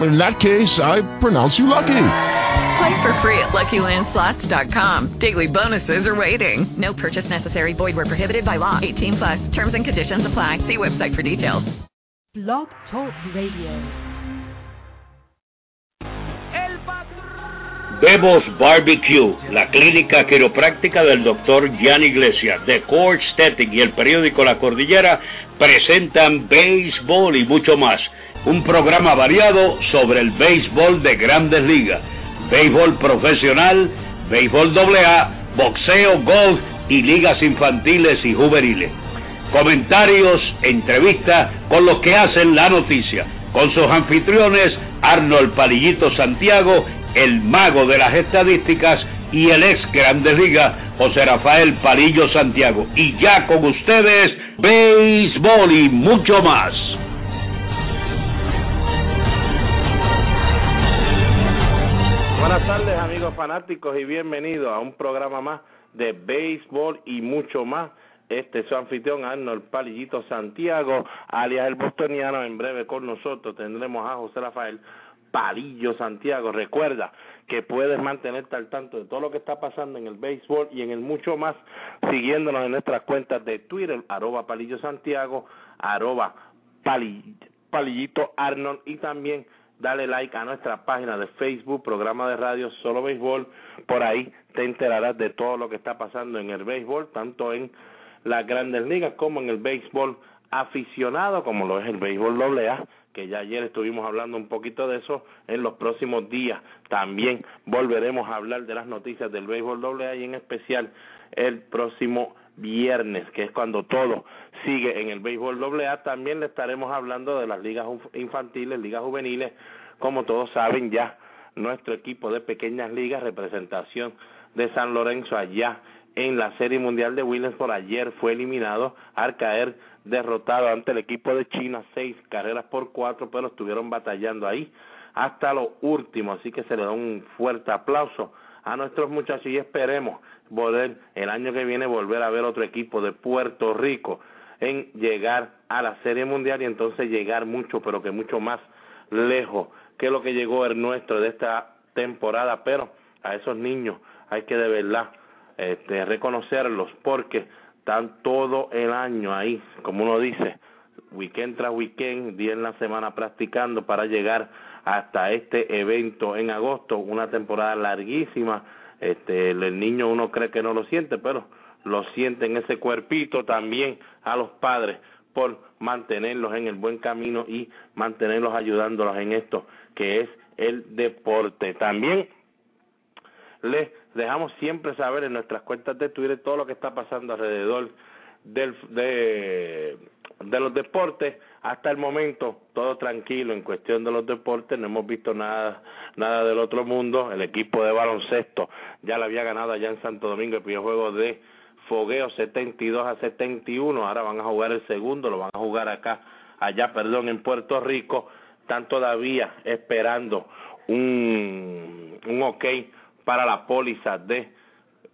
In that case, I pronounce you lucky. Play for free at LuckyLandSlots.com. Daily bonuses are waiting. No purchase necessary. Void where prohibited by law. 18 plus. Terms and conditions apply. See website for details. Blog Talk Radio. Bebos Barbecue, la clínica quiropráctica del doctor Jan Iglesias, The Core Aesthetic y el periódico La Cordillera presentan béisbol y mucho más. Un programa variado sobre el béisbol de grandes ligas, béisbol profesional, béisbol AA, boxeo, golf y ligas infantiles y juveniles. Comentarios, entrevistas con los que hacen la noticia, con sus anfitriones Arnold Palillito Santiago el mago de las estadísticas y el ex Grandes Ligas, José Rafael Palillo Santiago. Y ya con ustedes, béisbol y mucho más. Buenas tardes amigos fanáticos y bienvenidos a un programa más de béisbol y mucho más. Este es su anfitrión Arnold Palillito Santiago, alias el bostoniano. En breve con nosotros tendremos a José Rafael Palillo Santiago. Recuerda que puedes mantenerte al tanto de todo lo que está pasando en el béisbol y en el mucho más siguiéndonos en nuestras cuentas de Twitter, arroba Palillo Santiago, arroba Palillito Arnold y también dale like a nuestra página de Facebook, programa de radio Solo Béisbol. Por ahí te enterarás de todo lo que está pasando en el béisbol, tanto en las grandes ligas como en el béisbol aficionado, como lo es el béisbol AA que ya ayer estuvimos hablando un poquito de eso, en los próximos días también volveremos a hablar de las noticias del béisbol AA y en especial el próximo viernes, que es cuando todo sigue en el béisbol AA, también le estaremos hablando de las ligas infantiles, ligas juveniles, como todos saben ya nuestro equipo de pequeñas ligas, representación de San Lorenzo allá en la Serie Mundial de por ayer fue eliminado al caer derrotado ante el equipo de China, seis carreras por cuatro, pero estuvieron batallando ahí hasta lo último, así que se le da un fuerte aplauso a nuestros muchachos y esperemos poder el año que viene volver a ver otro equipo de Puerto Rico en llegar a la Serie Mundial y entonces llegar mucho, pero que mucho más lejos que lo que llegó el nuestro de esta temporada, pero a esos niños hay que de verdad este, reconocerlos porque están todo el año ahí, como uno dice, weekend tras weekend, día en la semana practicando para llegar hasta este evento en agosto, una temporada larguísima. Este, el niño uno cree que no lo siente, pero lo siente en ese cuerpito también a los padres por mantenerlos en el buen camino y mantenerlos ayudándolos en esto que es el deporte. También les dejamos siempre saber en nuestras cuentas de Twitter todo lo que está pasando alrededor del, de, de los deportes. Hasta el momento, todo tranquilo en cuestión de los deportes, no hemos visto nada, nada del otro mundo. El equipo de baloncesto ya le había ganado allá en Santo Domingo el primer juego de fogueo 72 a 71. Ahora van a jugar el segundo, lo van a jugar acá, allá, perdón, en Puerto Rico. Están todavía esperando un, un ok para la póliza de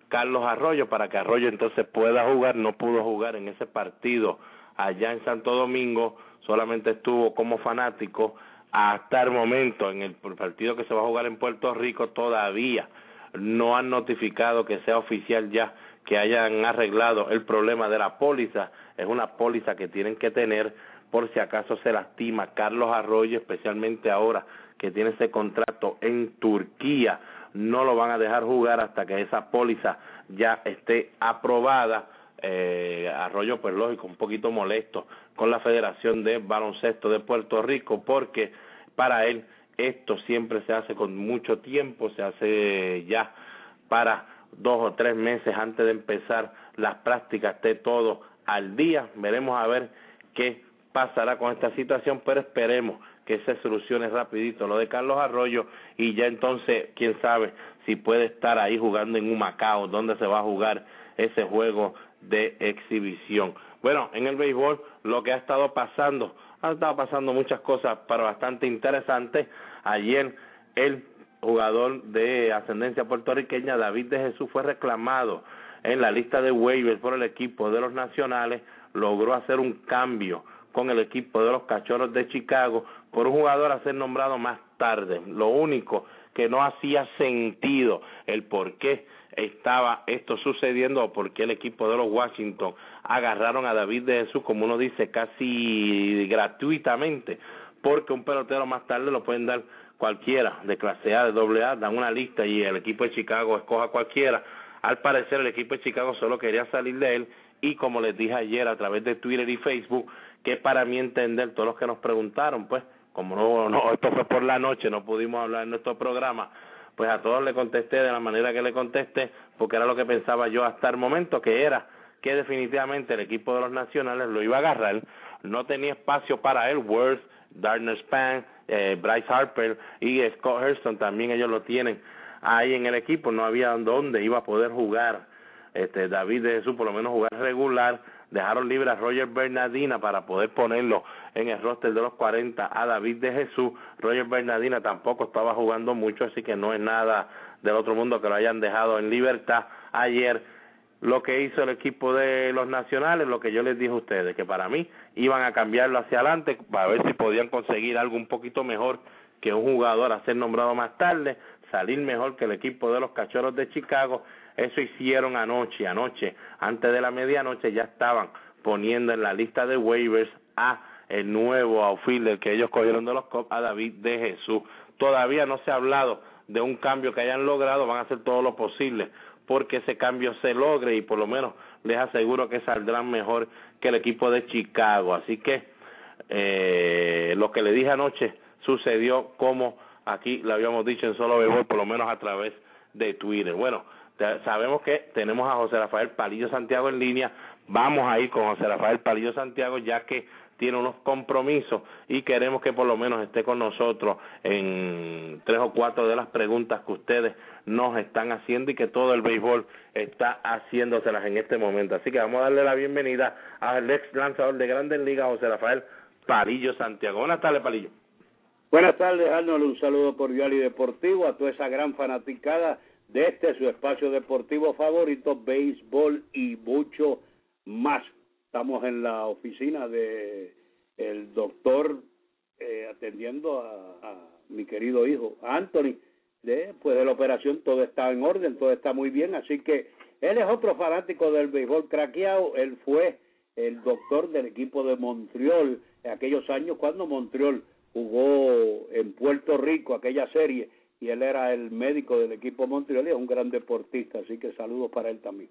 Carlos Arroyo para que Arroyo entonces pueda jugar, no pudo jugar en ese partido allá en Santo Domingo, solamente estuvo como fanático hasta el momento en el partido que se va a jugar en Puerto Rico. Todavía no han notificado que sea oficial ya que hayan arreglado el problema de la póliza, es una póliza que tienen que tener por si acaso se lastima Carlos Arroyo, especialmente ahora que tiene ese contrato en Turquía no lo van a dejar jugar hasta que esa póliza ya esté aprobada. Eh, Arroyo, pues lógico, un poquito molesto con la Federación de Baloncesto de Puerto Rico porque para él esto siempre se hace con mucho tiempo, se hace ya para dos o tres meses antes de empezar las prácticas, esté todo al día. Veremos a ver qué pasará con esta situación, pero esperemos que se solucione rapidito lo de Carlos Arroyo y ya entonces, quién sabe si puede estar ahí jugando en un Macao, donde se va a jugar ese juego de exhibición. Bueno, en el béisbol lo que ha estado pasando. Han estado pasando muchas cosas, pero bastante interesantes. Ayer el jugador de ascendencia puertorriqueña, David de Jesús, fue reclamado en la lista de waivers por el equipo de los nacionales, logró hacer un cambio con el equipo de los Cachorros de Chicago por un jugador a ser nombrado más tarde. Lo único que no hacía sentido el por qué estaba esto sucediendo o por qué el equipo de los Washington agarraron a David de Jesús, como uno dice, casi gratuitamente, porque un pelotero más tarde lo pueden dar cualquiera de clase A, de doble A, dan una lista y el equipo de Chicago escoja cualquiera. Al parecer el equipo de Chicago solo quería salir de él y como les dije ayer a través de Twitter y Facebook, que para mí entender, todos los que nos preguntaron, pues, como no, no, esto fue por la noche, no pudimos hablar en nuestro programa, pues a todos le contesté de la manera que le contesté, porque era lo que pensaba yo hasta el momento, que era que definitivamente el equipo de los nacionales lo iba a agarrar, no tenía espacio para él, Worth, Darner Span, eh, Bryce Harper y Scott Hurston también ellos lo tienen ahí en el equipo, no había dónde iba a poder jugar este David de Jesús, por lo menos jugar regular, dejaron libre a Roger Bernardina para poder ponerlo en el roster de los 40 a David de Jesús. Roger Bernardina tampoco estaba jugando mucho, así que no es nada del otro mundo que lo hayan dejado en libertad ayer. Lo que hizo el equipo de los nacionales, lo que yo les dije a ustedes, que para mí iban a cambiarlo hacia adelante para ver si podían conseguir algo un poquito mejor que un jugador a ser nombrado más tarde, salir mejor que el equipo de los cachorros de Chicago eso hicieron anoche, anoche, antes de la medianoche ya estaban poniendo en la lista de waivers a el nuevo outfielder que ellos cogieron de los Cubs, a David de Jesús. Todavía no se ha hablado de un cambio que hayan logrado, van a hacer todo lo posible porque ese cambio se logre y por lo menos les aseguro que saldrán mejor que el equipo de Chicago. Así que eh, lo que le dije anoche sucedió como aquí lo habíamos dicho en solo béisbol, por lo menos a través de Twitter. Bueno, sabemos que tenemos a José Rafael Palillo Santiago en línea. Vamos a ir con José Rafael Palillo Santiago ya que tiene unos compromisos y queremos que por lo menos esté con nosotros en tres o cuatro de las preguntas que ustedes nos están haciendo y que todo el béisbol está haciéndoselas en este momento. Así que vamos a darle la bienvenida al ex lanzador de Grandes Ligas, José Rafael Palillo Santiago. Buenas tardes, Palillo. Buenas tardes, Arnold. Un saludo cordial y deportivo a toda esa gran fanaticada de este su espacio deportivo favorito, béisbol y mucho más. Estamos en la oficina de el doctor eh, atendiendo a, mi querido hijo Anthony. Después de la operación todo está en orden, todo está muy bien, así que él es otro fanático del béisbol craqueado, él fue el doctor del equipo de Montreal en aquellos años cuando Montreal jugó en Puerto Rico aquella serie y él era el médico del equipo Montreal y es un gran deportista, así que saludos para él también.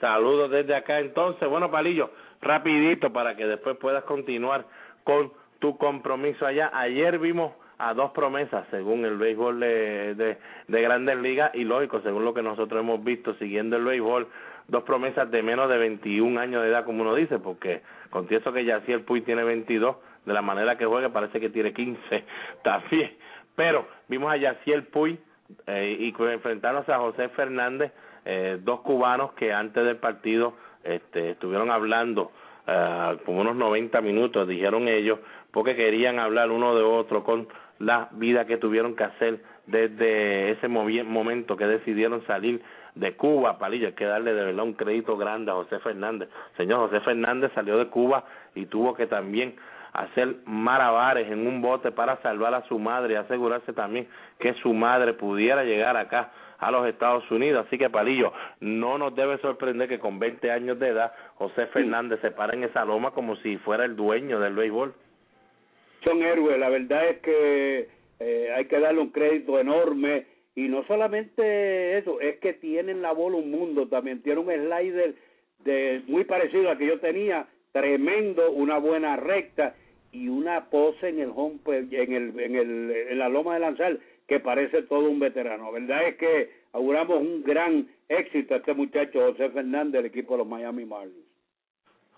Saludos desde acá entonces. Bueno, Palillo, rapidito para que después puedas continuar con tu compromiso allá. Ayer vimos a dos promesas según el béisbol de, de, de grandes ligas y lógico, según lo que nosotros hemos visto siguiendo el béisbol, dos promesas de menos de 21 años de edad, como uno dice, porque confieso que ya si el Puy tiene 22, de la manera que juega parece que tiene 15 también. Pero vimos a Yaciel Puy eh, y enfrentarnos a José Fernández, eh, dos cubanos que antes del partido este, estuvieron hablando eh, como unos 90 minutos, dijeron ellos, porque querían hablar uno de otro con la vida que tuvieron que hacer desde ese momento que decidieron salir de Cuba, Palillo, hay que darle de verdad un crédito grande a José Fernández. Señor José Fernández salió de Cuba y tuvo que también hacer marabares en un bote para salvar a su madre y asegurarse también que su madre pudiera llegar acá a los Estados Unidos. Así que, Palillo, no nos debe sorprender que con 20 años de edad José Fernández se para en esa loma como si fuera el dueño del béisbol. Son héroes, la verdad es que eh, hay que darle un crédito enorme. Y no solamente eso, es que tienen la bola un mundo, también tiene un slider de muy parecido al que yo tenía, tremendo, una buena recta y una pose en el home en el en el en la loma de lanzar que parece todo un veterano. verdad es que auguramos un gran éxito a este muchacho José Fernández del equipo de los Miami Marlins.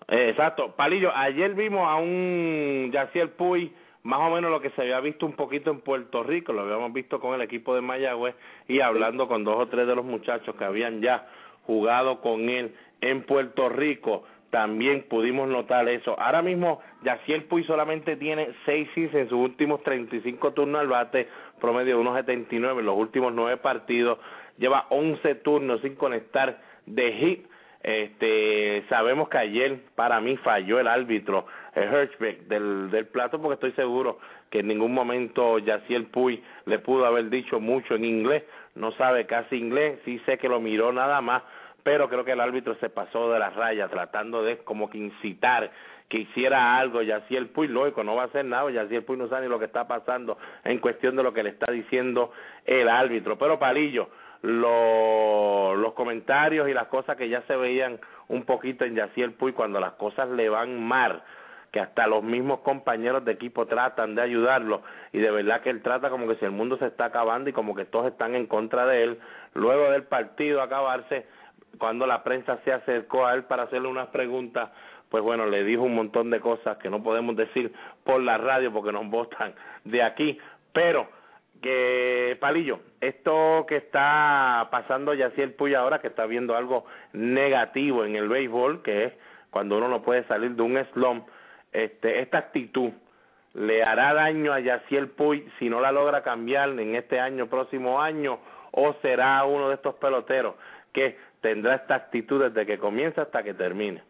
Exacto, Palillo, ayer vimos a un Yaciel Puy más o menos lo que se había visto un poquito en Puerto Rico, lo habíamos visto con el equipo de Mayagüez y hablando con dos o tres de los muchachos que habían ya jugado con él en Puerto Rico también pudimos notar eso. Ahora mismo, Yaciel Puy solamente tiene seis hits en sus últimos 35 turnos al bate, promedio de 1.79 en los últimos nueve partidos. Lleva 11 turnos sin conectar de hit. Este, sabemos que ayer para mí falló el árbitro, el del, del plato, porque estoy seguro que en ningún momento Yaciel Puy le pudo haber dicho mucho en inglés. No sabe casi inglés, sí sé que lo miró nada más pero creo que el árbitro se pasó de la raya tratando de como que incitar que hiciera algo, y así el Puy, lógico, no va a hacer nada, y así el Puy no sabe ni lo que está pasando en cuestión de lo que le está diciendo el árbitro. Pero Palillo, lo, los comentarios y las cosas que ya se veían un poquito en Yaciel Puy cuando las cosas le van mal, que hasta los mismos compañeros de equipo tratan de ayudarlo y de verdad que él trata como que si el mundo se está acabando y como que todos están en contra de él, luego del partido acabarse, cuando la prensa se acercó a él para hacerle unas preguntas, pues bueno, le dijo un montón de cosas que no podemos decir por la radio porque nos votan de aquí, pero que Palillo, esto que está pasando el Puy ahora, que está viendo algo negativo en el béisbol, que es cuando uno no puede salir de un slump, este, esta actitud le hará daño a Yaciel Puy si no la logra cambiar en este año, próximo año, o será uno de estos peloteros que tendrá esta actitud desde que comienza hasta que termine.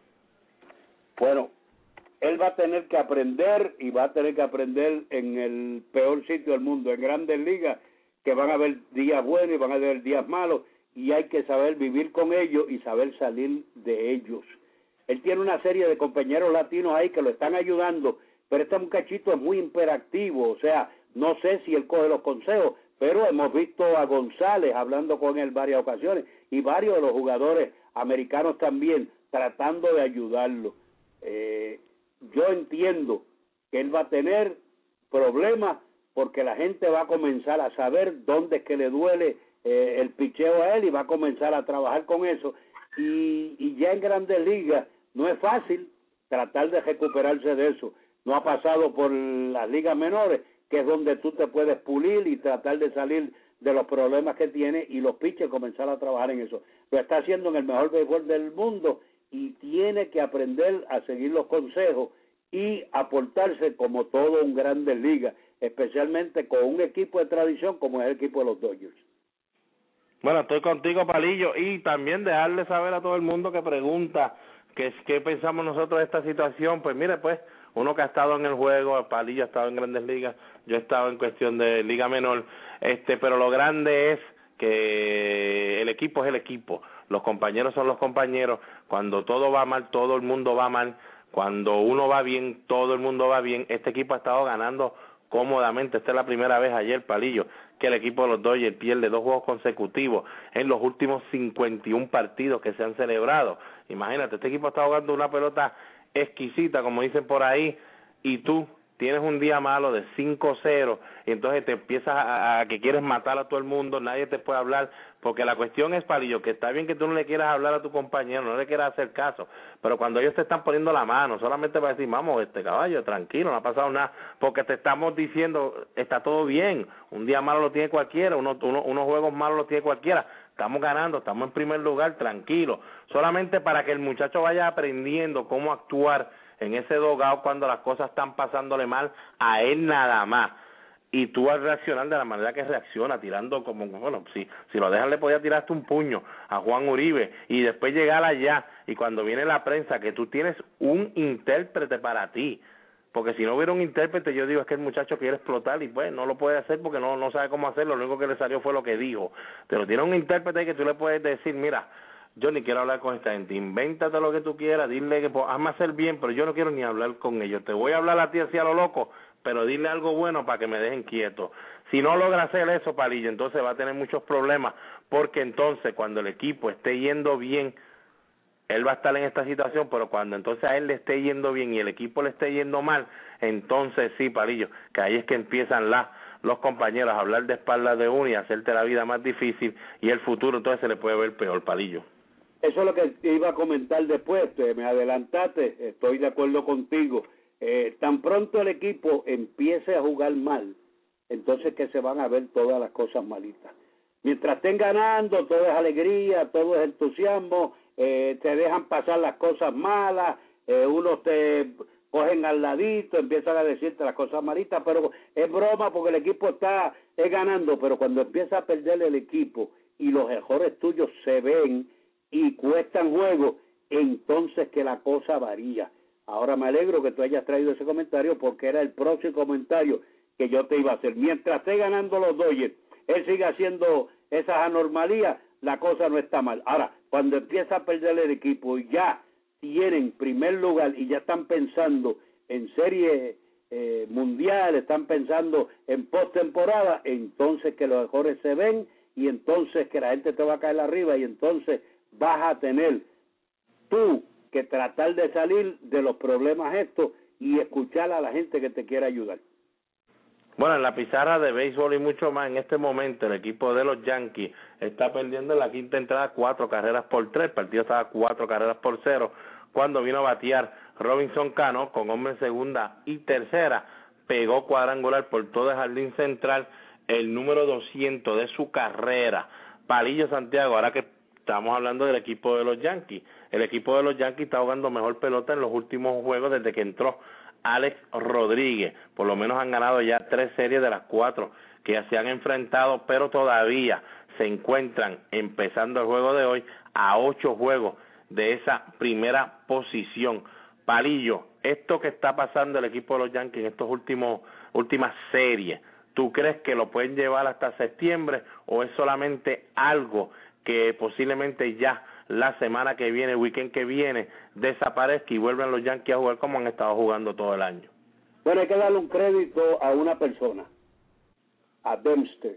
Bueno, él va a tener que aprender y va a tener que aprender en el peor sitio del mundo, en grandes ligas, que van a haber días buenos y van a haber días malos y hay que saber vivir con ellos y saber salir de ellos. Él tiene una serie de compañeros latinos ahí que lo están ayudando, pero este muchachito es muy imperactivo, o sea, no sé si él coge los consejos, pero hemos visto a González hablando con él varias ocasiones y varios de los jugadores americanos también tratando de ayudarlo. Eh, yo entiendo que él va a tener problemas porque la gente va a comenzar a saber dónde es que le duele eh, el picheo a él y va a comenzar a trabajar con eso. Y, y ya en grandes ligas no es fácil tratar de recuperarse de eso. No ha pasado por las ligas menores, que es donde tú te puedes pulir y tratar de salir de los problemas que tiene y los pitchers comenzar a trabajar en eso. Lo está haciendo en el mejor béisbol del mundo y tiene que aprender a seguir los consejos y aportarse como todo un grande liga, especialmente con un equipo de tradición como es el equipo de los Dodgers. Bueno, estoy contigo, Palillo, y también dejarle saber a todo el mundo que pregunta qué, qué pensamos nosotros de esta situación. Pues mire, pues uno que ha estado en el juego, Palillo ha estado en grandes ligas, yo he estado en cuestión de liga menor, este, pero lo grande es que el equipo es el equipo, los compañeros son los compañeros, cuando todo va mal, todo el mundo va mal, cuando uno va bien, todo el mundo va bien, este equipo ha estado ganando cómodamente, esta es la primera vez ayer, Palillo, que el equipo de los Dodgers pierde dos juegos consecutivos en los últimos 51 partidos que se han celebrado. Imagínate, este equipo está jugando una pelota exquisita, como dicen por ahí, y tú tienes un día malo de 5-0 y entonces te empiezas a, que quieres matar a todo el mundo, nadie te puede hablar, porque la cuestión es, Palillo, que está bien que tú no le quieras hablar a tu compañero, no le quieras hacer caso, pero cuando ellos te están poniendo la mano, solamente para decir, vamos, este caballo, tranquilo, no ha pasado nada, porque te estamos diciendo, está todo bien, un día malo lo tiene cualquiera, uno, uno, unos juegos malos lo tiene cualquiera, estamos ganando, estamos en primer lugar, tranquilo, solamente para que el muchacho vaya aprendiendo cómo actuar en ese dogado cuando las cosas están pasándole mal a él nada más. Y tú vas a reaccionar de la manera que reacciona, tirando como, bueno, si, si lo dejan le podía tirarte un puño a Juan Uribe y después llegar allá. Y cuando viene la prensa que tú tienes un intérprete para ti, porque si no hubiera un intérprete yo digo es que el muchacho quiere explotar y pues no lo puede hacer porque no, no sabe cómo hacerlo, lo único que le salió fue lo que dijo, pero tiene un intérprete que tú le puedes decir, mira, yo ni quiero hablar con esta gente, invéntate lo que tú quieras, dile que pues, hazme hacer bien, pero yo no quiero ni hablar con ellos, te voy a hablar a ti así a lo loco, pero dile algo bueno para que me dejen quieto. Si no logra hacer eso, Palillo, entonces va a tener muchos problemas, porque entonces cuando el equipo esté yendo bien, él va a estar en esta situación, pero cuando entonces a él le esté yendo bien y el equipo le esté yendo mal, entonces sí, Palillo, que ahí es que empiezan las los compañeros a hablar de espaldas de uno y hacerte la vida más difícil y el futuro entonces se le puede ver peor, Palillo. Eso es lo que iba a comentar después, me adelantaste, estoy de acuerdo contigo. Eh, tan pronto el equipo empiece a jugar mal, entonces que se van a ver todas las cosas malitas. Mientras estén ganando, todo es alegría, todo es entusiasmo, eh, te dejan pasar las cosas malas, eh, unos te cogen al ladito, empiezan a decirte las cosas malitas, pero es broma porque el equipo está es ganando, pero cuando empieza a perder el equipo y los errores tuyos se ven y cuestan juego, entonces que la cosa varía. Ahora me alegro que tú hayas traído ese comentario porque era el próximo comentario que yo te iba a hacer. Mientras esté ganando los Dodgers, él sigue haciendo esas anomalías, la cosa no está mal. Ahora, cuando empieza a perder el equipo y ya tienen primer lugar y ya están pensando en serie eh, mundial, están pensando en postemporada, entonces que los mejores se ven y entonces que la gente te va a caer arriba y entonces vas a tener tú que tratar de salir de los problemas estos y escuchar a la gente que te quiera ayudar. Bueno, en la pizarra de béisbol y mucho más, en este momento el equipo de los Yankees está perdiendo en la quinta entrada cuatro carreras por tres, el partido estaba cuatro carreras por cero, cuando vino a batear Robinson Cano con hombre segunda y tercera, pegó cuadrangular por todo el jardín central, el número 200 de su carrera. Palillo Santiago, ahora que estamos hablando del equipo de los Yankees, el equipo de los Yankees está jugando mejor pelota en los últimos juegos desde que entró Alex Rodríguez. Por lo menos han ganado ya tres series de las cuatro que ya se han enfrentado, pero todavía se encuentran empezando el juego de hoy a ocho juegos de esa primera posición. Palillo, esto que está pasando el equipo de los Yankees en últimos últimas series, ¿tú crees que lo pueden llevar hasta septiembre o es solamente algo que posiblemente ya la semana que viene, el weekend que viene, desaparezca y vuelvan los Yankees a jugar como han estado jugando todo el año. Bueno, hay que darle un crédito a una persona, a Dempster.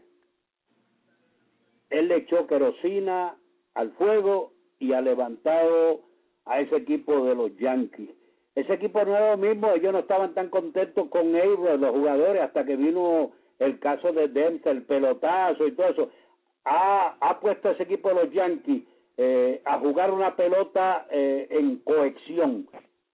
Él le echó querosina al fuego y ha levantado a ese equipo de los Yankees. Ese equipo nuevo mismo, ellos no estaban tan contentos con ellos, los jugadores, hasta que vino el caso de Dempster, el pelotazo y todo eso. Ha, ha puesto a ese equipo de los Yankees eh, a jugar una pelota eh, en cohesión,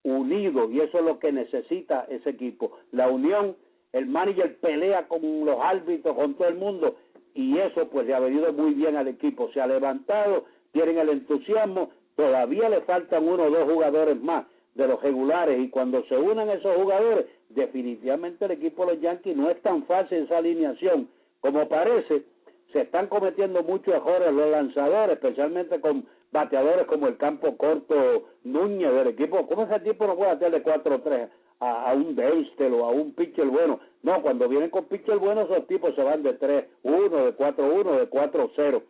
unido, y eso es lo que necesita ese equipo. La unión, el manager pelea con los árbitros, con todo el mundo, y eso pues le ha venido muy bien al equipo. Se ha levantado, tienen el entusiasmo, todavía le faltan uno o dos jugadores más de los regulares, y cuando se unan esos jugadores, definitivamente el equipo de los Yankees no es tan fácil esa alineación como parece se están cometiendo muchos errores los lanzadores, especialmente con bateadores como el campo corto Núñez del equipo. ¿Cómo ese tipo no puede hacerle 4-3 a, a, un Deister o a un pitcher bueno? No, cuando vienen con pitcher bueno, esos tipos se van de 3-1, de 4-1, de 4-0.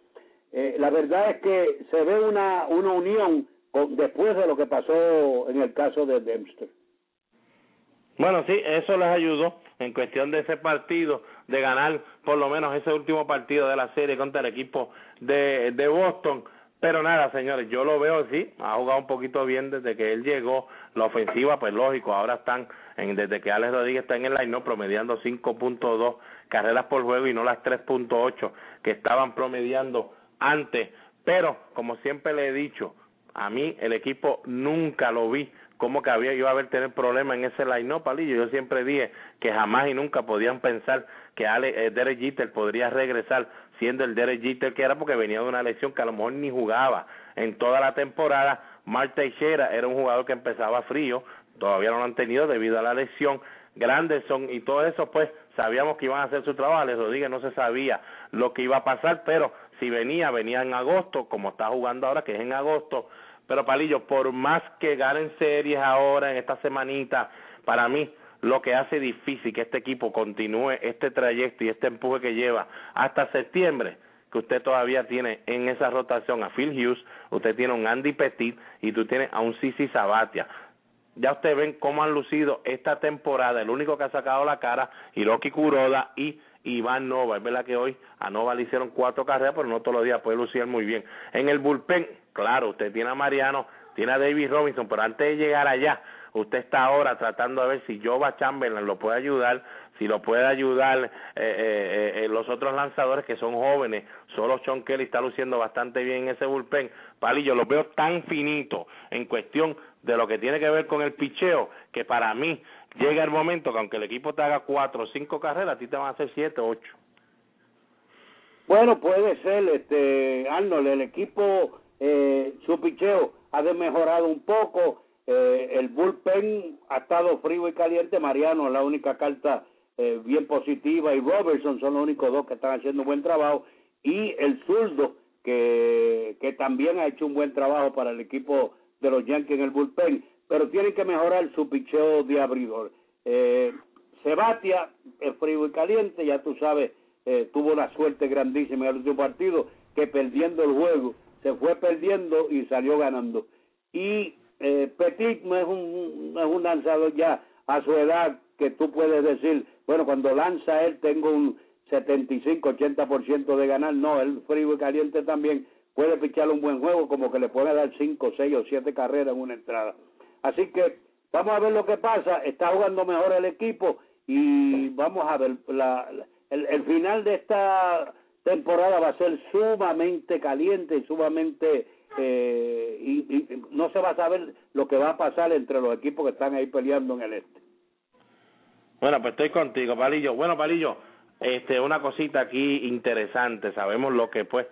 Eh, la verdad es que se ve una, una unión con, después de lo que pasó en el caso de Dempster. Bueno, sí, eso les ayudó en cuestión de ese partido, de ganar por lo menos ese último partido de la serie contra el equipo de, de Boston. Pero nada, señores, yo lo veo así, ha jugado un poquito bien desde que él llegó, la ofensiva, pues lógico, ahora están, en, desde que Alex Rodríguez está en el line, ¿no? promediando 5.2 carreras por juego y no las 3.8 que estaban promediando antes. Pero, como siempre le he dicho, a mí el equipo nunca lo vi como que había iba a haber tener problemas en ese line-up, Palillo. Yo siempre dije que jamás y nunca podían pensar que Ale, eh, Derek Jeter podría regresar siendo el Derek Jeter que era porque venía de una lesión que a lo mejor ni jugaba en toda la temporada. Mark Teixeira era un jugador que empezaba frío, todavía no lo han tenido debido a la lesión. Granderson y todo eso, pues sabíamos que iban a hacer su trabajo. Les Rodríguez no se sabía lo que iba a pasar, pero si venía, venía en agosto, como está jugando ahora, que es en agosto, pero Palillo, por más que ganen series ahora en esta semanita, para mí lo que hace difícil que este equipo continúe este trayecto y este empuje que lleva hasta septiembre, que usted todavía tiene en esa rotación a Phil Hughes, usted tiene a un Andy Petit y tú tienes a un Sisi Sabatia. Ya ustedes ven cómo han lucido esta temporada, el único que ha sacado la cara, Hiroki Kuroda y Iván Nova. Es verdad que hoy a Nova le hicieron cuatro carreras, pero no todos los días puede lucir muy bien. En el bullpen, claro, usted tiene a Mariano, tiene a David Robinson, pero antes de llegar allá, usted está ahora tratando de ver si Jova Chamberlain lo puede ayudar, si lo puede ayudar eh, eh, eh, los otros lanzadores que son jóvenes, solo Sean Kelly está luciendo bastante bien en ese bullpen, Palillo, lo veo tan finito en cuestión de lo que tiene que ver con el picheo, que para mí llega el momento que aunque el equipo te haga cuatro o cinco carreras, a ti te van a hacer siete o ocho. Bueno, puede ser, este Arnold, el equipo eh, su picheo ha mejorado un poco, eh, el bullpen ha estado frío y caliente, Mariano la única carta eh, bien positiva y Robertson son los únicos dos que están haciendo un buen trabajo. Y el zurdo que, que también ha hecho un buen trabajo para el equipo de los Yankees en el bullpen, pero tienen que mejorar su picheo de abridor. Eh, es frío y caliente, ya tú sabes, eh, tuvo una suerte grandísima en el último partido, que perdiendo el juego, se fue perdiendo y salió ganando. Y eh, Petit no es, un, es un lanzador ya a su edad que tú puedes decir, bueno, cuando lanza él tengo un 75-80% de ganar. No, el frío y caliente también puede pichar un buen juego, como que le puede dar 5, 6 o 7 carreras en una entrada. Así que vamos a ver lo que pasa. Está jugando mejor el equipo y vamos a ver. La, el, el final de esta temporada va a ser sumamente caliente y sumamente. Eh, y, y no se va a saber lo que va a pasar entre los equipos que están ahí peleando en el este. Bueno, pues estoy contigo, Palillo. Bueno, Palillo, este, una cosita aquí interesante. Sabemos lo que, pues,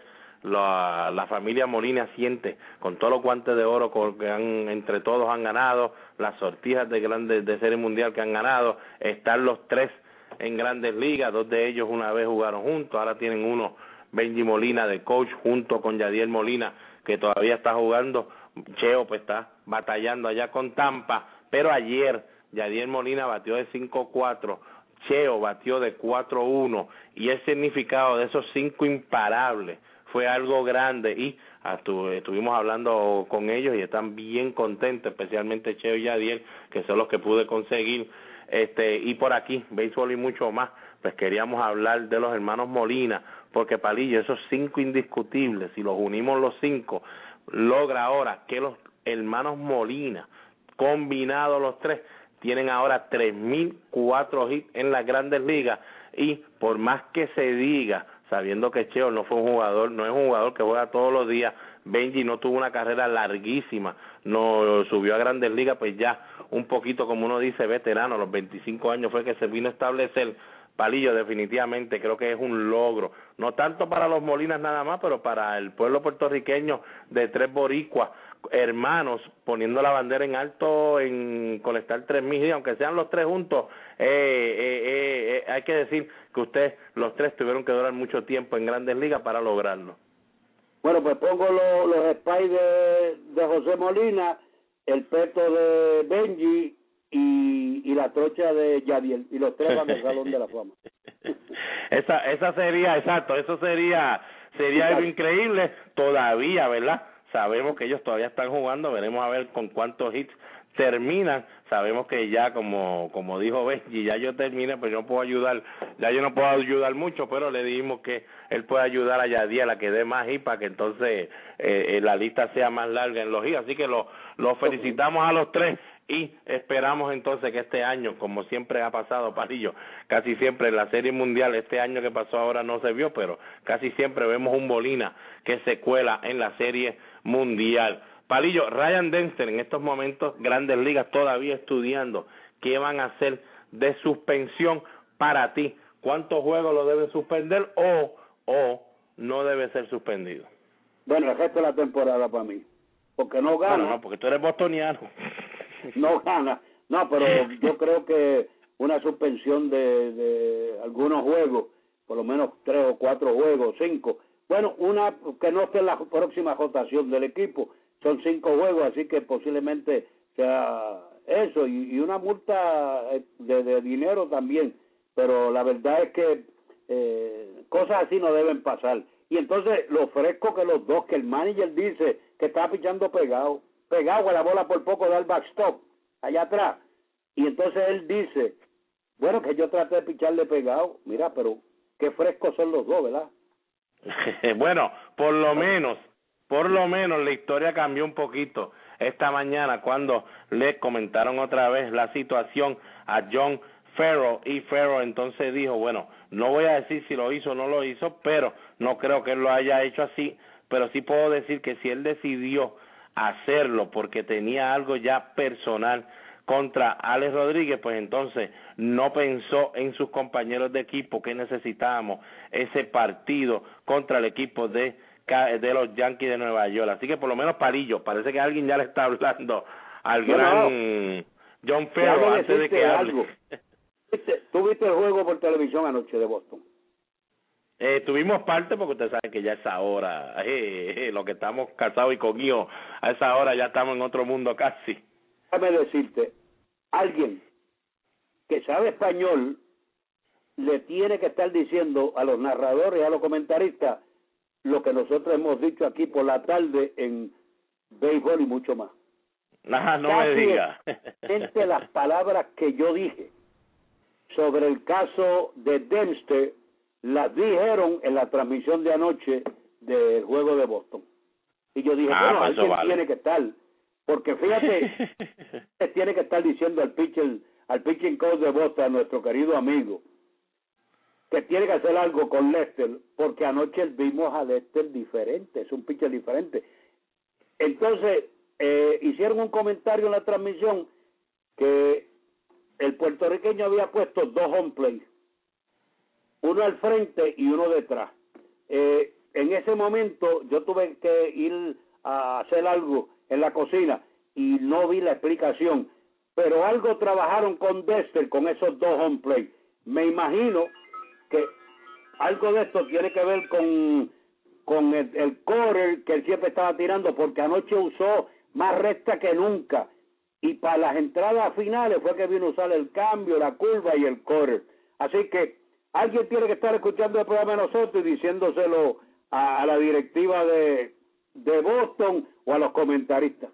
la, la familia Molina siente con todos los guantes de oro que han, entre todos han ganado, las sortijas de grandes de serie mundial que han ganado, están los tres en grandes ligas, dos de ellos una vez jugaron juntos, ahora tienen uno, Benji Molina de coach junto con Yadiel Molina que todavía está jugando, Cheo pues está batallando allá con Tampa, pero ayer Yadiel Molina batió de 5-4, Cheo batió de 4-1 y el significado de esos cinco imparables fue algo grande. Y estuvimos hablando con ellos y están bien contentos, especialmente Cheo y Yadiel, que son los que pude conseguir. Este, y por aquí, béisbol y mucho más, pues queríamos hablar de los hermanos Molina, porque Palillo, esos cinco indiscutibles, si los unimos los cinco, logra ahora que los hermanos Molina, combinados los tres, tienen ahora 3.004 hits en las grandes ligas. Y por más que se diga, sabiendo que Cheo no fue un jugador, no es un jugador que juega todos los días, Benji no tuvo una carrera larguísima, no subió a grandes ligas, pues ya un poquito, como uno dice, veterano, los 25 años fue que se vino a establecer. Palillo, definitivamente creo que es un logro, no tanto para los Molinas nada más, pero para el pueblo puertorriqueño de tres boricuas hermanos poniendo la bandera en alto en colectar tres mil aunque sean los tres juntos eh, eh, eh, hay que decir que ustedes los tres tuvieron que durar mucho tiempo en grandes ligas para lograrlo bueno pues pongo los, los de, de José Molina el peto de Benji y, y la trocha de Yadiel y los tres van al salón de la fama. Esa esa sería exacto eso sería sería algo increíble todavía verdad sabemos que ellos todavía están jugando, veremos a ver con cuántos hits terminan, sabemos que ya como como dijo Benji, ya yo terminé, pero yo no puedo ayudar, ya yo no puedo ayudar mucho, pero le dijimos que él puede ayudar a Yadiel a que dé más hits para que entonces eh, eh, la lista sea más larga en los hits, así que lo, lo felicitamos a los tres y esperamos entonces que este año, como siempre ha pasado, Palillo, casi siempre en la Serie Mundial, este año que pasó ahora no se vio, pero casi siempre vemos un Bolina que se cuela en la Serie Mundial. Palillo, Ryan Dempster en estos momentos, grandes ligas todavía estudiando qué van a hacer de suspensión para ti. ¿Cuántos juegos lo deben suspender o, o no debe ser suspendido? Bueno, el resto de la temporada para mí. Porque no gana. no, porque tú eres bostoniano. no gana. No, pero yo creo que una suspensión de, de algunos juegos, por lo menos tres o cuatro juegos, cinco. Bueno, una que no esté en la próxima rotación del equipo. Son cinco juegos, así que posiblemente sea eso. Y, y una multa eh, de, de, dinero también. Pero la verdad es que eh, cosas así no deben pasar. Y entonces lo fresco que los dos, que el manager dice que está pichando pegado pegado a la bola por poco del backstop, allá atrás. Y entonces él dice, bueno, que yo traté de picharle pegado, mira, pero qué frescos son los dos, ¿verdad? bueno, por lo menos, por lo menos la historia cambió un poquito esta mañana cuando le comentaron otra vez la situación a John Ferro y Ferro entonces dijo, bueno, no voy a decir si lo hizo o no lo hizo, pero no creo que él lo haya hecho así, pero sí puedo decir que si él decidió hacerlo porque tenía algo ya personal contra Alex Rodríguez, pues entonces no pensó en sus compañeros de equipo que necesitábamos ese partido contra el equipo de de los Yankees de Nueva York. Así que por lo menos Palillo, parece que alguien ya le está hablando al No, gran John Ferro antes de que algo. hable. ¿Viste- ¿Tú viste el juego por televisión anoche de Boston? Eh, tuvimos parte porque ustedes saben que ya es ahora, eh, eh, lo que estamos casados y con hijos, a esa hora ya estamos en otro mundo casi. Déjame decirte, alguien que sabe español le tiene que estar diciendo a los narradores y a los comentaristas lo que nosotros hemos dicho aquí por la tarde en béisbol y mucho más. Nada, no me diga. exactamente las palabras que yo dije sobre el caso de Dempster las dijeron en la transmisión de anoche del juego de Boston. Y yo dije, Ah, bueno, pues alguien vale. tiene que estar, porque fíjate, tiene que estar diciendo al pitcher, al pitching coach de Boston, a nuestro querido amigo, que tiene que hacer algo con Lester, porque anoche vimos a Lester diferente, es un pitcher diferente. Entonces, eh, hicieron un comentario en la transmisión que el puertorriqueño había puesto dos home plays, uno al frente y uno detrás. Eh, en ese momento yo tuve que ir a hacer algo en la cocina y no vi la explicación, pero algo trabajaron con Dexter con esos dos home plays. Me imagino que algo de esto tiene que ver con con el, el corner que él siempre estaba tirando porque anoche usó más recta que nunca y para las entradas finales fue que vino a usar el cambio, la curva y el corner. Así que alguien tiene que estar escuchando el programa de nosotros y diciéndoselo a, a la directiva de, de Boston o a los comentaristas.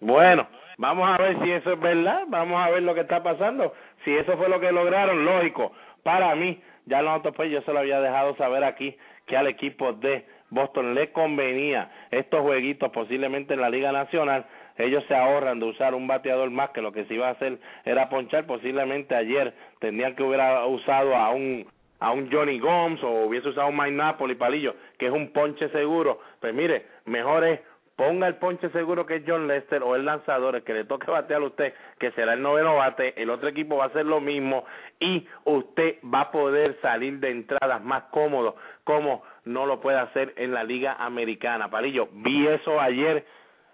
Bueno, vamos a ver si eso es verdad, vamos a ver lo que está pasando. Si eso fue lo que lograron, lógico. Para mí, ya nosotros pues yo se lo había dejado saber aquí que al equipo de Boston le convenía estos jueguitos posiblemente en la Liga Nacional. Ellos se ahorran de usar un bateador más que lo que se iba a hacer era ponchar. Posiblemente ayer tendrían que hubiera usado a un a un Johnny Gomes o hubiese usado un Mike Napoli palillo que es un ponche seguro. Pues mire, mejor es ponga el ponche seguro que es John Lester o el lanzador, el que le toque batear a usted, que será el noveno bate, el otro equipo va a hacer lo mismo y usted va a poder salir de entradas más cómodo, como no lo puede hacer en la liga americana. Palillo, vi eso ayer,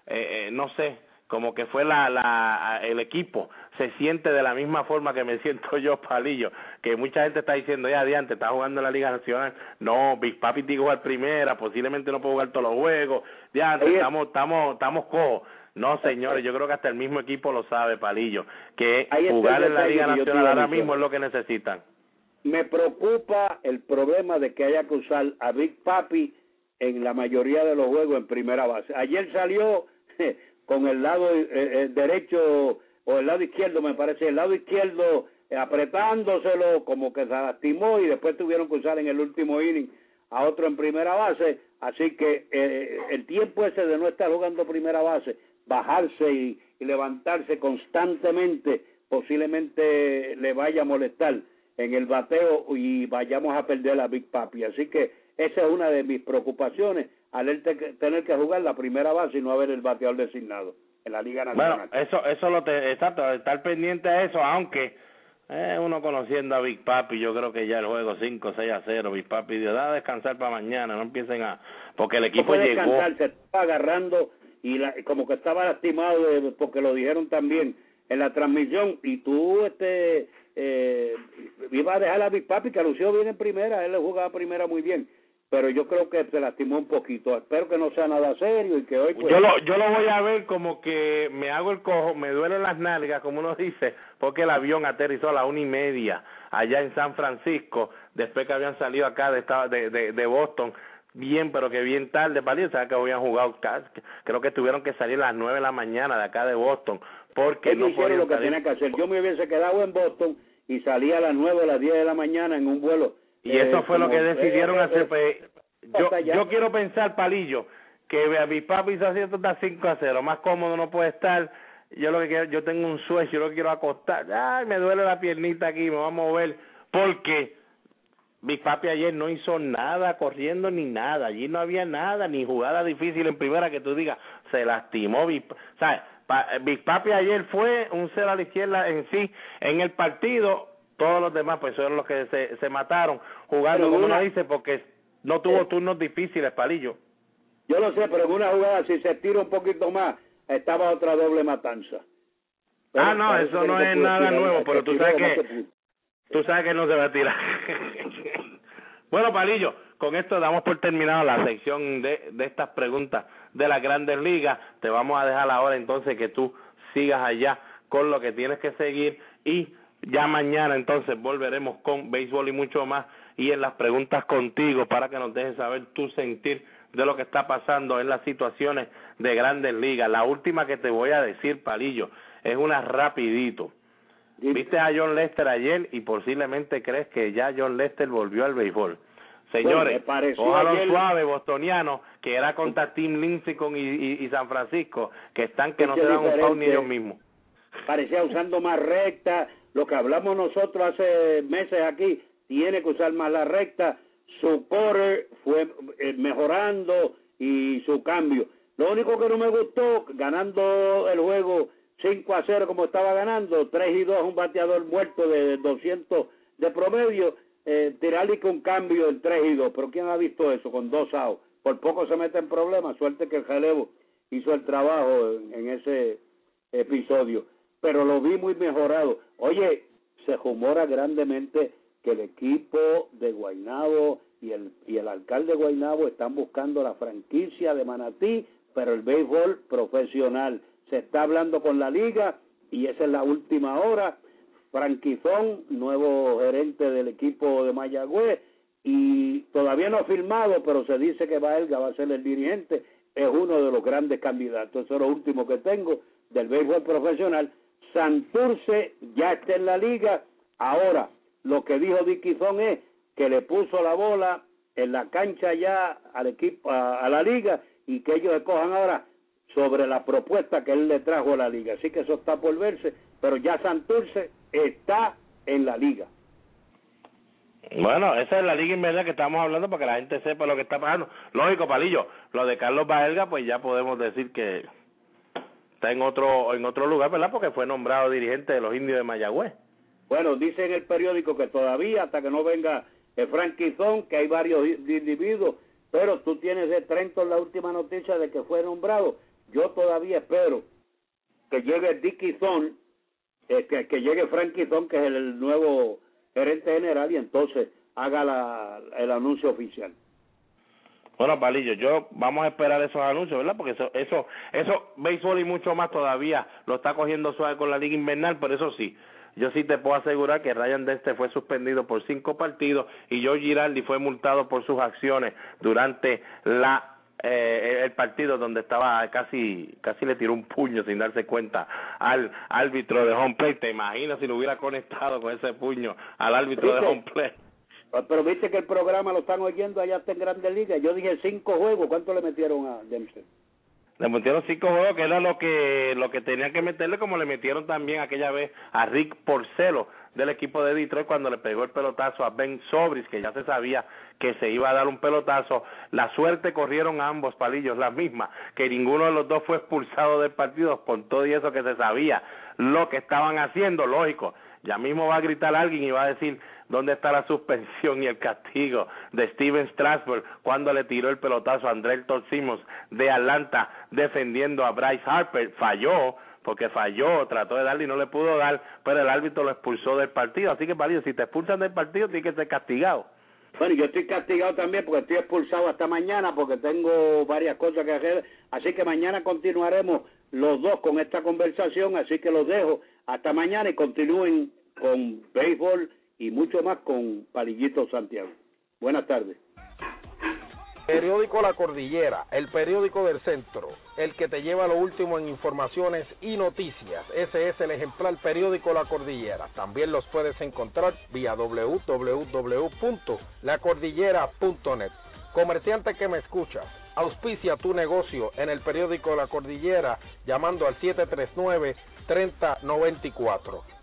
eh, eh, no sé, como que fue la, la, el equipo, se siente de la misma forma que me siento yo, Palillo, que mucha gente está diciendo, ya, adiante, está jugando en la Liga Nacional, no, Big Papi tiene que jugar primera, posiblemente no puede jugar todos los juegos, ya, estamos, estamos, estamos cojos. No, señores, yo creo que hasta el mismo equipo lo sabe, Palillo, que jugar en la Liga Nacional ahora mismo es lo que necesitan. Me preocupa el problema de que haya que usar a Big Papi en la mayoría de los juegos en primera base. Ayer salió con el lado eh, eh, derecho o el lado izquierdo, me parece, el lado izquierdo eh, apretándoselo, como que se lastimó y después tuvieron que usar en el último inning a otro en primera base. Así que eh, el tiempo ese de no estar jugando primera base, bajarse y, y levantarse constantemente, posiblemente le vaya a molestar en el bateo y vayamos a perder a Big Papi. Así que esa es una de mis preocupaciones, al él te- tener que jugar la primera base y no haber el bateador designado en la Liga Nacional. Bueno, eso, eso lo te, exacto, estar pendiente a eso, aunque eh, uno conociendo a Big Papi, yo creo que ya el juego 5, 6 a 0, Big Papi dio, da a descansar para mañana, no empiecen a, porque el no equipo puede llegó, se estaba agarrando y la- como que estaba lastimado de- porque lo dijeron también en la transmisión y tú este eh, iba a dejar a Big Papi que lució bien en primera, él le jugaba primera muy bien, pero yo creo que se lastimó un poquito. Espero que no sea nada serio y que hoy pues, yo lo, yo lo voy a ver como que me hago el cojo, me duelen las nalgas, como uno dice, porque el avión aterrizó a la una y media allá en San Francisco, después que habían salido acá de, esta- de, de, de Boston, bien, pero que bien tarde, ¿vale? O sea, que habían jugado, creo que tuvieron que salir a las nueve de la mañana de acá de Boston, porque ellos no hicieron lo que salir. tenían que hacer. Yo me hubiese quedado en Boston y salía a las nueve o las diez de la mañana en un vuelo. Y eso fue lo que decidieron eh, hacer. Pues, yo, yo quiero pensar, Palillo, que mi papi hizo haciendo está 5 a 0. Más cómodo no puede estar. Yo lo que quiero, yo tengo un sueño, yo lo quiero acostar. Ay, me duele la piernita aquí, me va a mover. Porque Big Papi ayer no hizo nada corriendo ni nada. Allí no había nada, ni jugada difícil en primera que tú digas, se lastimó Pa- ¿sabes? Pa- Big Papi ayer fue un cero a la izquierda en sí. En el partido, todos los demás, pues fueron los que se, se mataron jugando, Pero como una- uno dice, porque no tuvo turnos difíciles, Palillo. Yo lo sé, pero en una jugada, si se tira un poquito más, estaba otra doble matanza. Pero ah, no, eso no es nada nuevo, pero tú sabes que tú sabes que no se va a tirar. bueno, Palillo, con esto damos por terminado la sección de, de estas preguntas de las grandes ligas. Te vamos a dejar ahora entonces que tú sigas allá con lo que tienes que seguir y ya mañana entonces volveremos con béisbol y mucho más y en las preguntas contigo para que nos dejes saber tu sentir de lo que está pasando en las situaciones de grandes ligas. La última que te voy a decir, Palillo, es una rapidito. Viste a John Lester ayer y posiblemente crees que ya John Lester volvió al béisbol. Bueno, Señores, pareció ojalá ayer- suave bostoniano que era contra Tim Lindsay con y, y, y San Francisco, que están que no se dan un foul ni ellos mismos. parecía usando más recta, lo que hablamos nosotros hace meses aquí, tiene que usar más la recta, su core fue eh, mejorando y su cambio. Lo único que no me gustó, ganando el juego 5 a 0 como estaba ganando, 3 y 2 un bateador muerto de 200 de promedio, eh, tirarle con cambio en 3 y 2, pero ¿quién ha visto eso con dos outs? Por poco se mete en problemas, suerte que el Jalevo hizo el trabajo en ese episodio, pero lo vi muy mejorado. Oye, se rumora grandemente que el equipo de Guaynabo y el, y el alcalde de Guaynabo están buscando la franquicia de Manatí, pero el béisbol profesional. Se está hablando con la liga y esa es la última hora. Franquizón, nuevo gerente del equipo de Mayagüez, y todavía no ha firmado, pero se dice que va a ser el dirigente, es uno de los grandes candidatos. Eso es lo último que tengo del béisbol profesional. Santurce ya está en la liga. Ahora, lo que dijo Diquizón es que le puso la bola en la cancha ya al equipo, a, la liga, y que ellos escojan ahora sobre la propuesta que él le trajo a la liga. Así que eso está por verse, pero ya Santurce está en la liga. Bueno, esa es la liga inversa que estamos hablando para que la gente sepa lo que está pasando. Lógico, Palillo, lo de Carlos Baelga, pues ya podemos decir que está en otro en otro lugar, ¿verdad? Porque fue nombrado dirigente de los indios de Mayagüez. Bueno, dice en el periódico que todavía, hasta que no venga el franquizón, que hay varios individuos, pero tú tienes de Trenton la última noticia de que fue nombrado. Yo todavía espero que llegue Dickinson, eh, que, que llegue Franquizón, que es el, el nuevo gerente general, y entonces haga la, el anuncio oficial. Bueno, Palillo, yo vamos a esperar esos anuncios, ¿verdad? Porque eso, eso, eso, béisbol y mucho más todavía lo está cogiendo suave con la liga invernal, pero eso sí, yo sí te puedo asegurar que Ryan Deste fue suspendido por cinco partidos y Joe Giraldi fue multado por sus acciones durante la eh, el partido donde estaba casi casi le tiró un puño sin darse cuenta al árbitro de home plate. Te imaginas si lo hubiera conectado con ese puño al árbitro de home plate. Pero viste que el programa lo están oyendo allá hasta en Grandes Ligas. Yo dije cinco juegos. ¿Cuánto le metieron a Dempsey? Le metieron cinco juegos, que era lo que lo que tenían que meterle, como le metieron también aquella vez a Rick Porcelo del equipo de Detroit cuando le pegó el pelotazo a Ben Sobris, que ya se sabía que se iba a dar un pelotazo. La suerte corrieron ambos palillos, la misma, que ninguno de los dos fue expulsado del partido con todo y eso que se sabía lo que estaban haciendo, lógico. Ya mismo va a gritar alguien y va a decir dónde está la suspensión y el castigo de Steven Strasburg cuando le tiró el pelotazo a André Simmons de Atlanta defendiendo a Bryce Harper. Falló, porque falló, trató de darle y no le pudo dar, pero el árbitro lo expulsó del partido. Así que, Palillo, si te expulsan del partido, tienes que ser castigado. Bueno, yo estoy castigado también porque estoy expulsado hasta mañana porque tengo varias cosas que hacer. Así que mañana continuaremos los dos con esta conversación. Así que los dejo hasta mañana y continúen con béisbol y mucho más con Palillito Santiago. Buenas tardes. Periódico La Cordillera, el periódico del centro, el que te lleva lo último en informaciones y noticias. Ese es el ejemplar periódico La Cordillera. También los puedes encontrar vía www.lacordillera.net. Comerciante que me escuchas, auspicia tu negocio en el periódico La Cordillera llamando al 739-3094.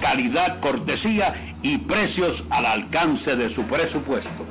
calidad, cortesía y precios al alcance de su presupuesto.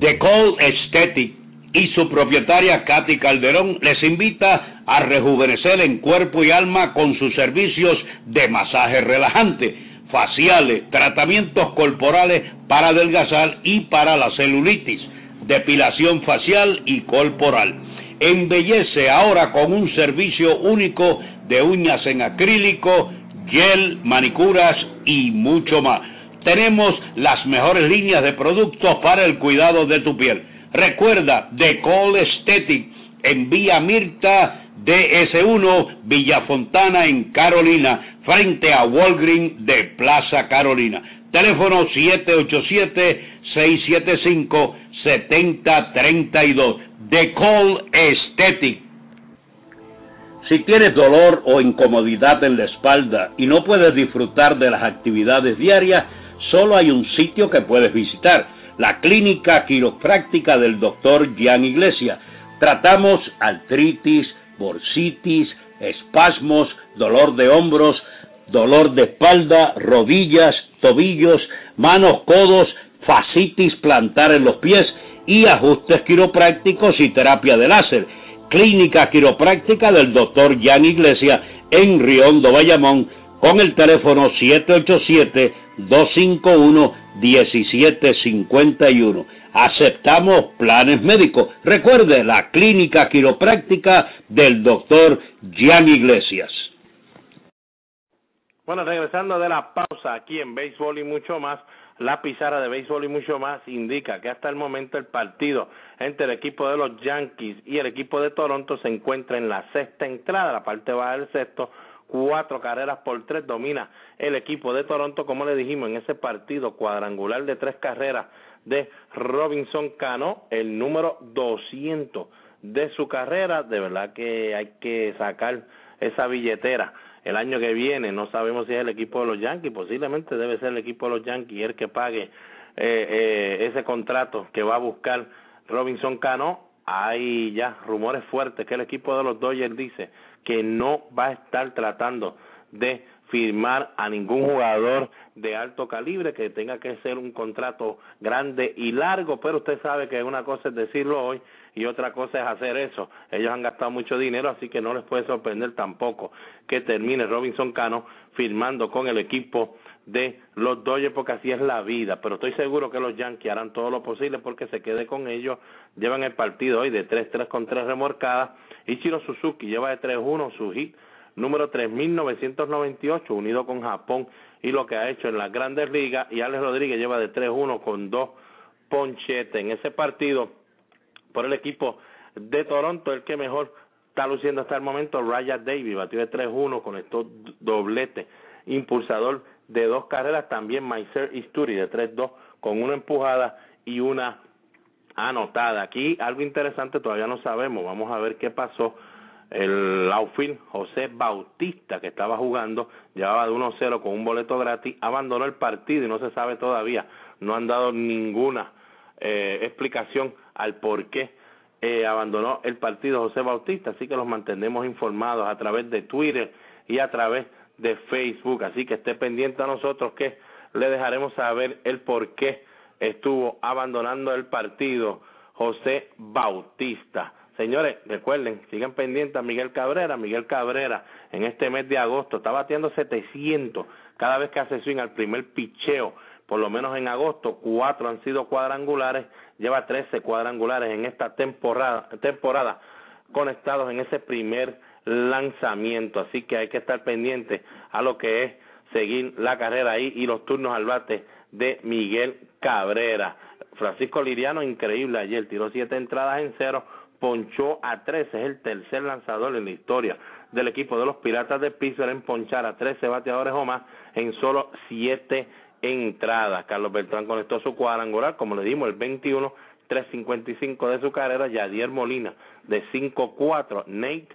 The Call Aesthetic y su propietaria Katy Calderón les invita a rejuvenecer en cuerpo y alma con sus servicios de masaje relajante faciales, tratamientos corporales para adelgazar y para la celulitis, depilación facial y corporal. Embellece ahora con un servicio único de uñas en acrílico, gel, manicuras y mucho más. Tenemos las mejores líneas de productos para el cuidado de tu piel. Recuerda, The Call Aesthetic en Vía Mirta DS1 Villafontana en Carolina, frente a Walgreen de Plaza Carolina. Teléfono 787-675-7032. The Call Aesthetic. Si tienes dolor o incomodidad en la espalda y no puedes disfrutar de las actividades diarias, solo hay un sitio que puedes visitar, la clínica quiropráctica del doctor Gian Iglesia. Tratamos artritis, bursitis, espasmos, dolor de hombros, dolor de espalda, rodillas, tobillos, manos, codos, fascitis plantar en los pies y ajustes quiroprácticos y terapia de láser. Clínica quiropráctica del doctor Jan Iglesia en Riondo, Bayamón, con el teléfono 787-251-1751. Aceptamos planes médicos. Recuerde la clínica quiropráctica del doctor Jan Iglesias. Bueno, regresando de la pausa aquí en béisbol y mucho más, la pizarra de béisbol y mucho más indica que hasta el momento el partido entre el equipo de los Yankees y el equipo de Toronto se encuentra en la sexta entrada, la parte baja del sexto, cuatro carreras por tres domina el equipo de Toronto, como le dijimos en ese partido cuadrangular de tres carreras de Robinson Cano, el número 200 de su carrera, de verdad que hay que sacar esa billetera el año que viene, no sabemos si es el equipo de los Yankees, posiblemente debe ser el equipo de los Yankees el que pague eh, eh, ese contrato que va a buscar Robinson Cano. Hay ya rumores fuertes que el equipo de los Dodgers dice que no va a estar tratando de firmar a ningún jugador de alto calibre que tenga que ser un contrato grande y largo, pero usted sabe que una cosa es decirlo hoy y otra cosa es hacer eso. Ellos han gastado mucho dinero, así que no les puede sorprender tampoco que termine Robinson Cano firmando con el equipo de los Dodgers porque así es la vida, pero estoy seguro que los Yankees harán todo lo posible porque se quede con ellos, llevan el partido hoy de 3-3 con 3 remorcadas, Ichiro Suzuki lleva de 3-1 su hit número 3998, unido con Japón y lo que ha hecho en las grandes ligas. Y Alex Rodríguez lleva de 3-1 con dos ponchetes. En ese partido, por el equipo de Toronto, el que mejor está luciendo hasta el momento, Ryan Davis, batió de 3-1 con estos dobletes. Impulsador de dos carreras, también Maiser Isturi de 3-2 con una empujada y una anotada. Aquí algo interesante todavía no sabemos, vamos a ver qué pasó el outfield José Bautista, que estaba jugando, llevaba de 1-0 con un boleto gratis, abandonó el partido y no se sabe todavía, no han dado ninguna eh, explicación al por qué eh, abandonó el partido José Bautista, así que los mantenemos informados a través de Twitter y a través de Facebook, así que esté pendiente a nosotros que le dejaremos saber el por qué estuvo abandonando el partido José Bautista. Señores, recuerden, sigan pendientes a Miguel Cabrera. Miguel Cabrera en este mes de agosto está batiendo 700 cada vez que hace swing al primer picheo. Por lo menos en agosto, cuatro han sido cuadrangulares, lleva 13 cuadrangulares en esta temporada, temporada conectados en ese primer lanzamiento. Así que hay que estar pendiente a lo que es seguir la carrera ahí y los turnos al bate de Miguel Cabrera. Francisco Liriano, increíble ayer, tiró siete entradas en cero ponchó a 13, es el tercer lanzador en la historia del equipo de los Piratas de Pittsburgh en ponchar a 13 bateadores o más en solo 7 entradas. Carlos Beltrán conectó su cuadrangular, como le dimos, el 21, 355 de su carrera, Yadier Molina de 5-4, Nate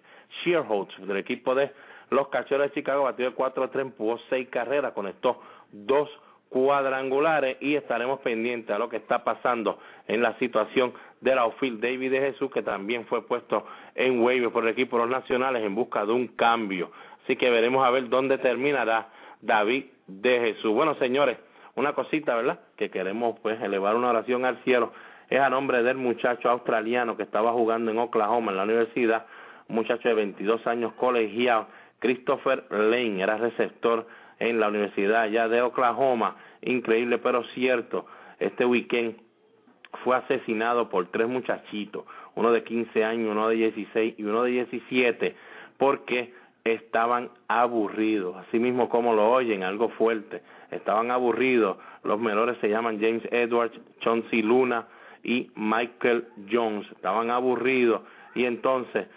Shearholtz del equipo de los Cachorros de Chicago batió de 4-3, empujó 6 carreras, conectó dos cuadrangulares y estaremos pendientes a lo que está pasando en la situación del outfield David de Jesús que también fue puesto en waiver por el equipo de los nacionales en busca de un cambio. Así que veremos a ver dónde terminará David de Jesús. Bueno señores una cosita verdad que queremos pues elevar una oración al cielo. Es a nombre del muchacho australiano que estaba jugando en Oklahoma en la universidad. Un muchacho de 22 años colegiado Christopher Lane era receptor en la Universidad ya de Oklahoma. Increíble, pero cierto. Este weekend fue asesinado por tres muchachitos, uno de 15 años, uno de 16 y uno de 17, porque estaban aburridos, así mismo como lo oyen, algo fuerte, estaban aburridos. Los menores se llaman James Edwards, Chauncey Luna y Michael Jones, estaban aburridos y entonces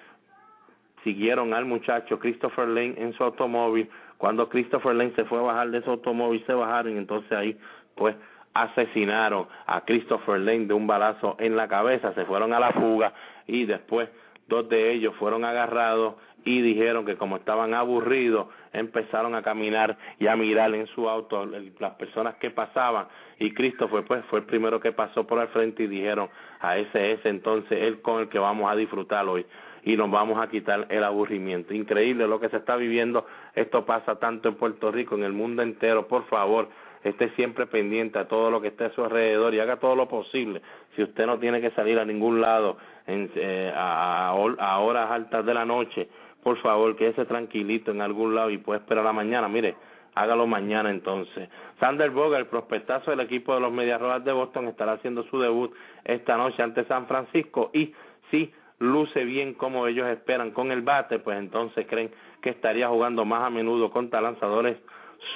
siguieron al muchacho Christopher Lane en su automóvil, cuando Christopher Lane se fue a bajar de ese automóvil, se bajaron entonces ahí pues asesinaron a Christopher Lane de un balazo en la cabeza, se fueron a la fuga y después dos de ellos fueron agarrados y dijeron que como estaban aburridos empezaron a caminar y a mirar en su auto las personas que pasaban y Christopher pues fue el primero que pasó por el frente y dijeron a ese es entonces el con el que vamos a disfrutar hoy y nos vamos a quitar el aburrimiento. Increíble lo que se está viviendo. Esto pasa tanto en Puerto Rico, en el mundo entero. Por favor, esté siempre pendiente a todo lo que esté a su alrededor y haga todo lo posible. Si usted no tiene que salir a ningún lado en, eh, a, a, horas altas de la noche, por favor, quédese tranquilito en algún lado y puede esperar a la mañana. Mire, hágalo mañana entonces. Sander Boga, el prospectazo del equipo de los Medias Rojas de Boston, estará haciendo su debut esta noche ante San Francisco y sí, luce bien como ellos esperan con el bate, pues entonces creen que estaría jugando más a menudo contra lanzadores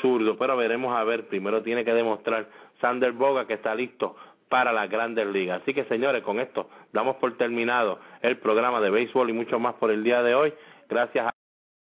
zurdos. Pero veremos a ver, primero tiene que demostrar Sander Boga que está listo para las grandes ligas. Así que señores, con esto damos por terminado el programa de béisbol y mucho más por el día de hoy. Gracias a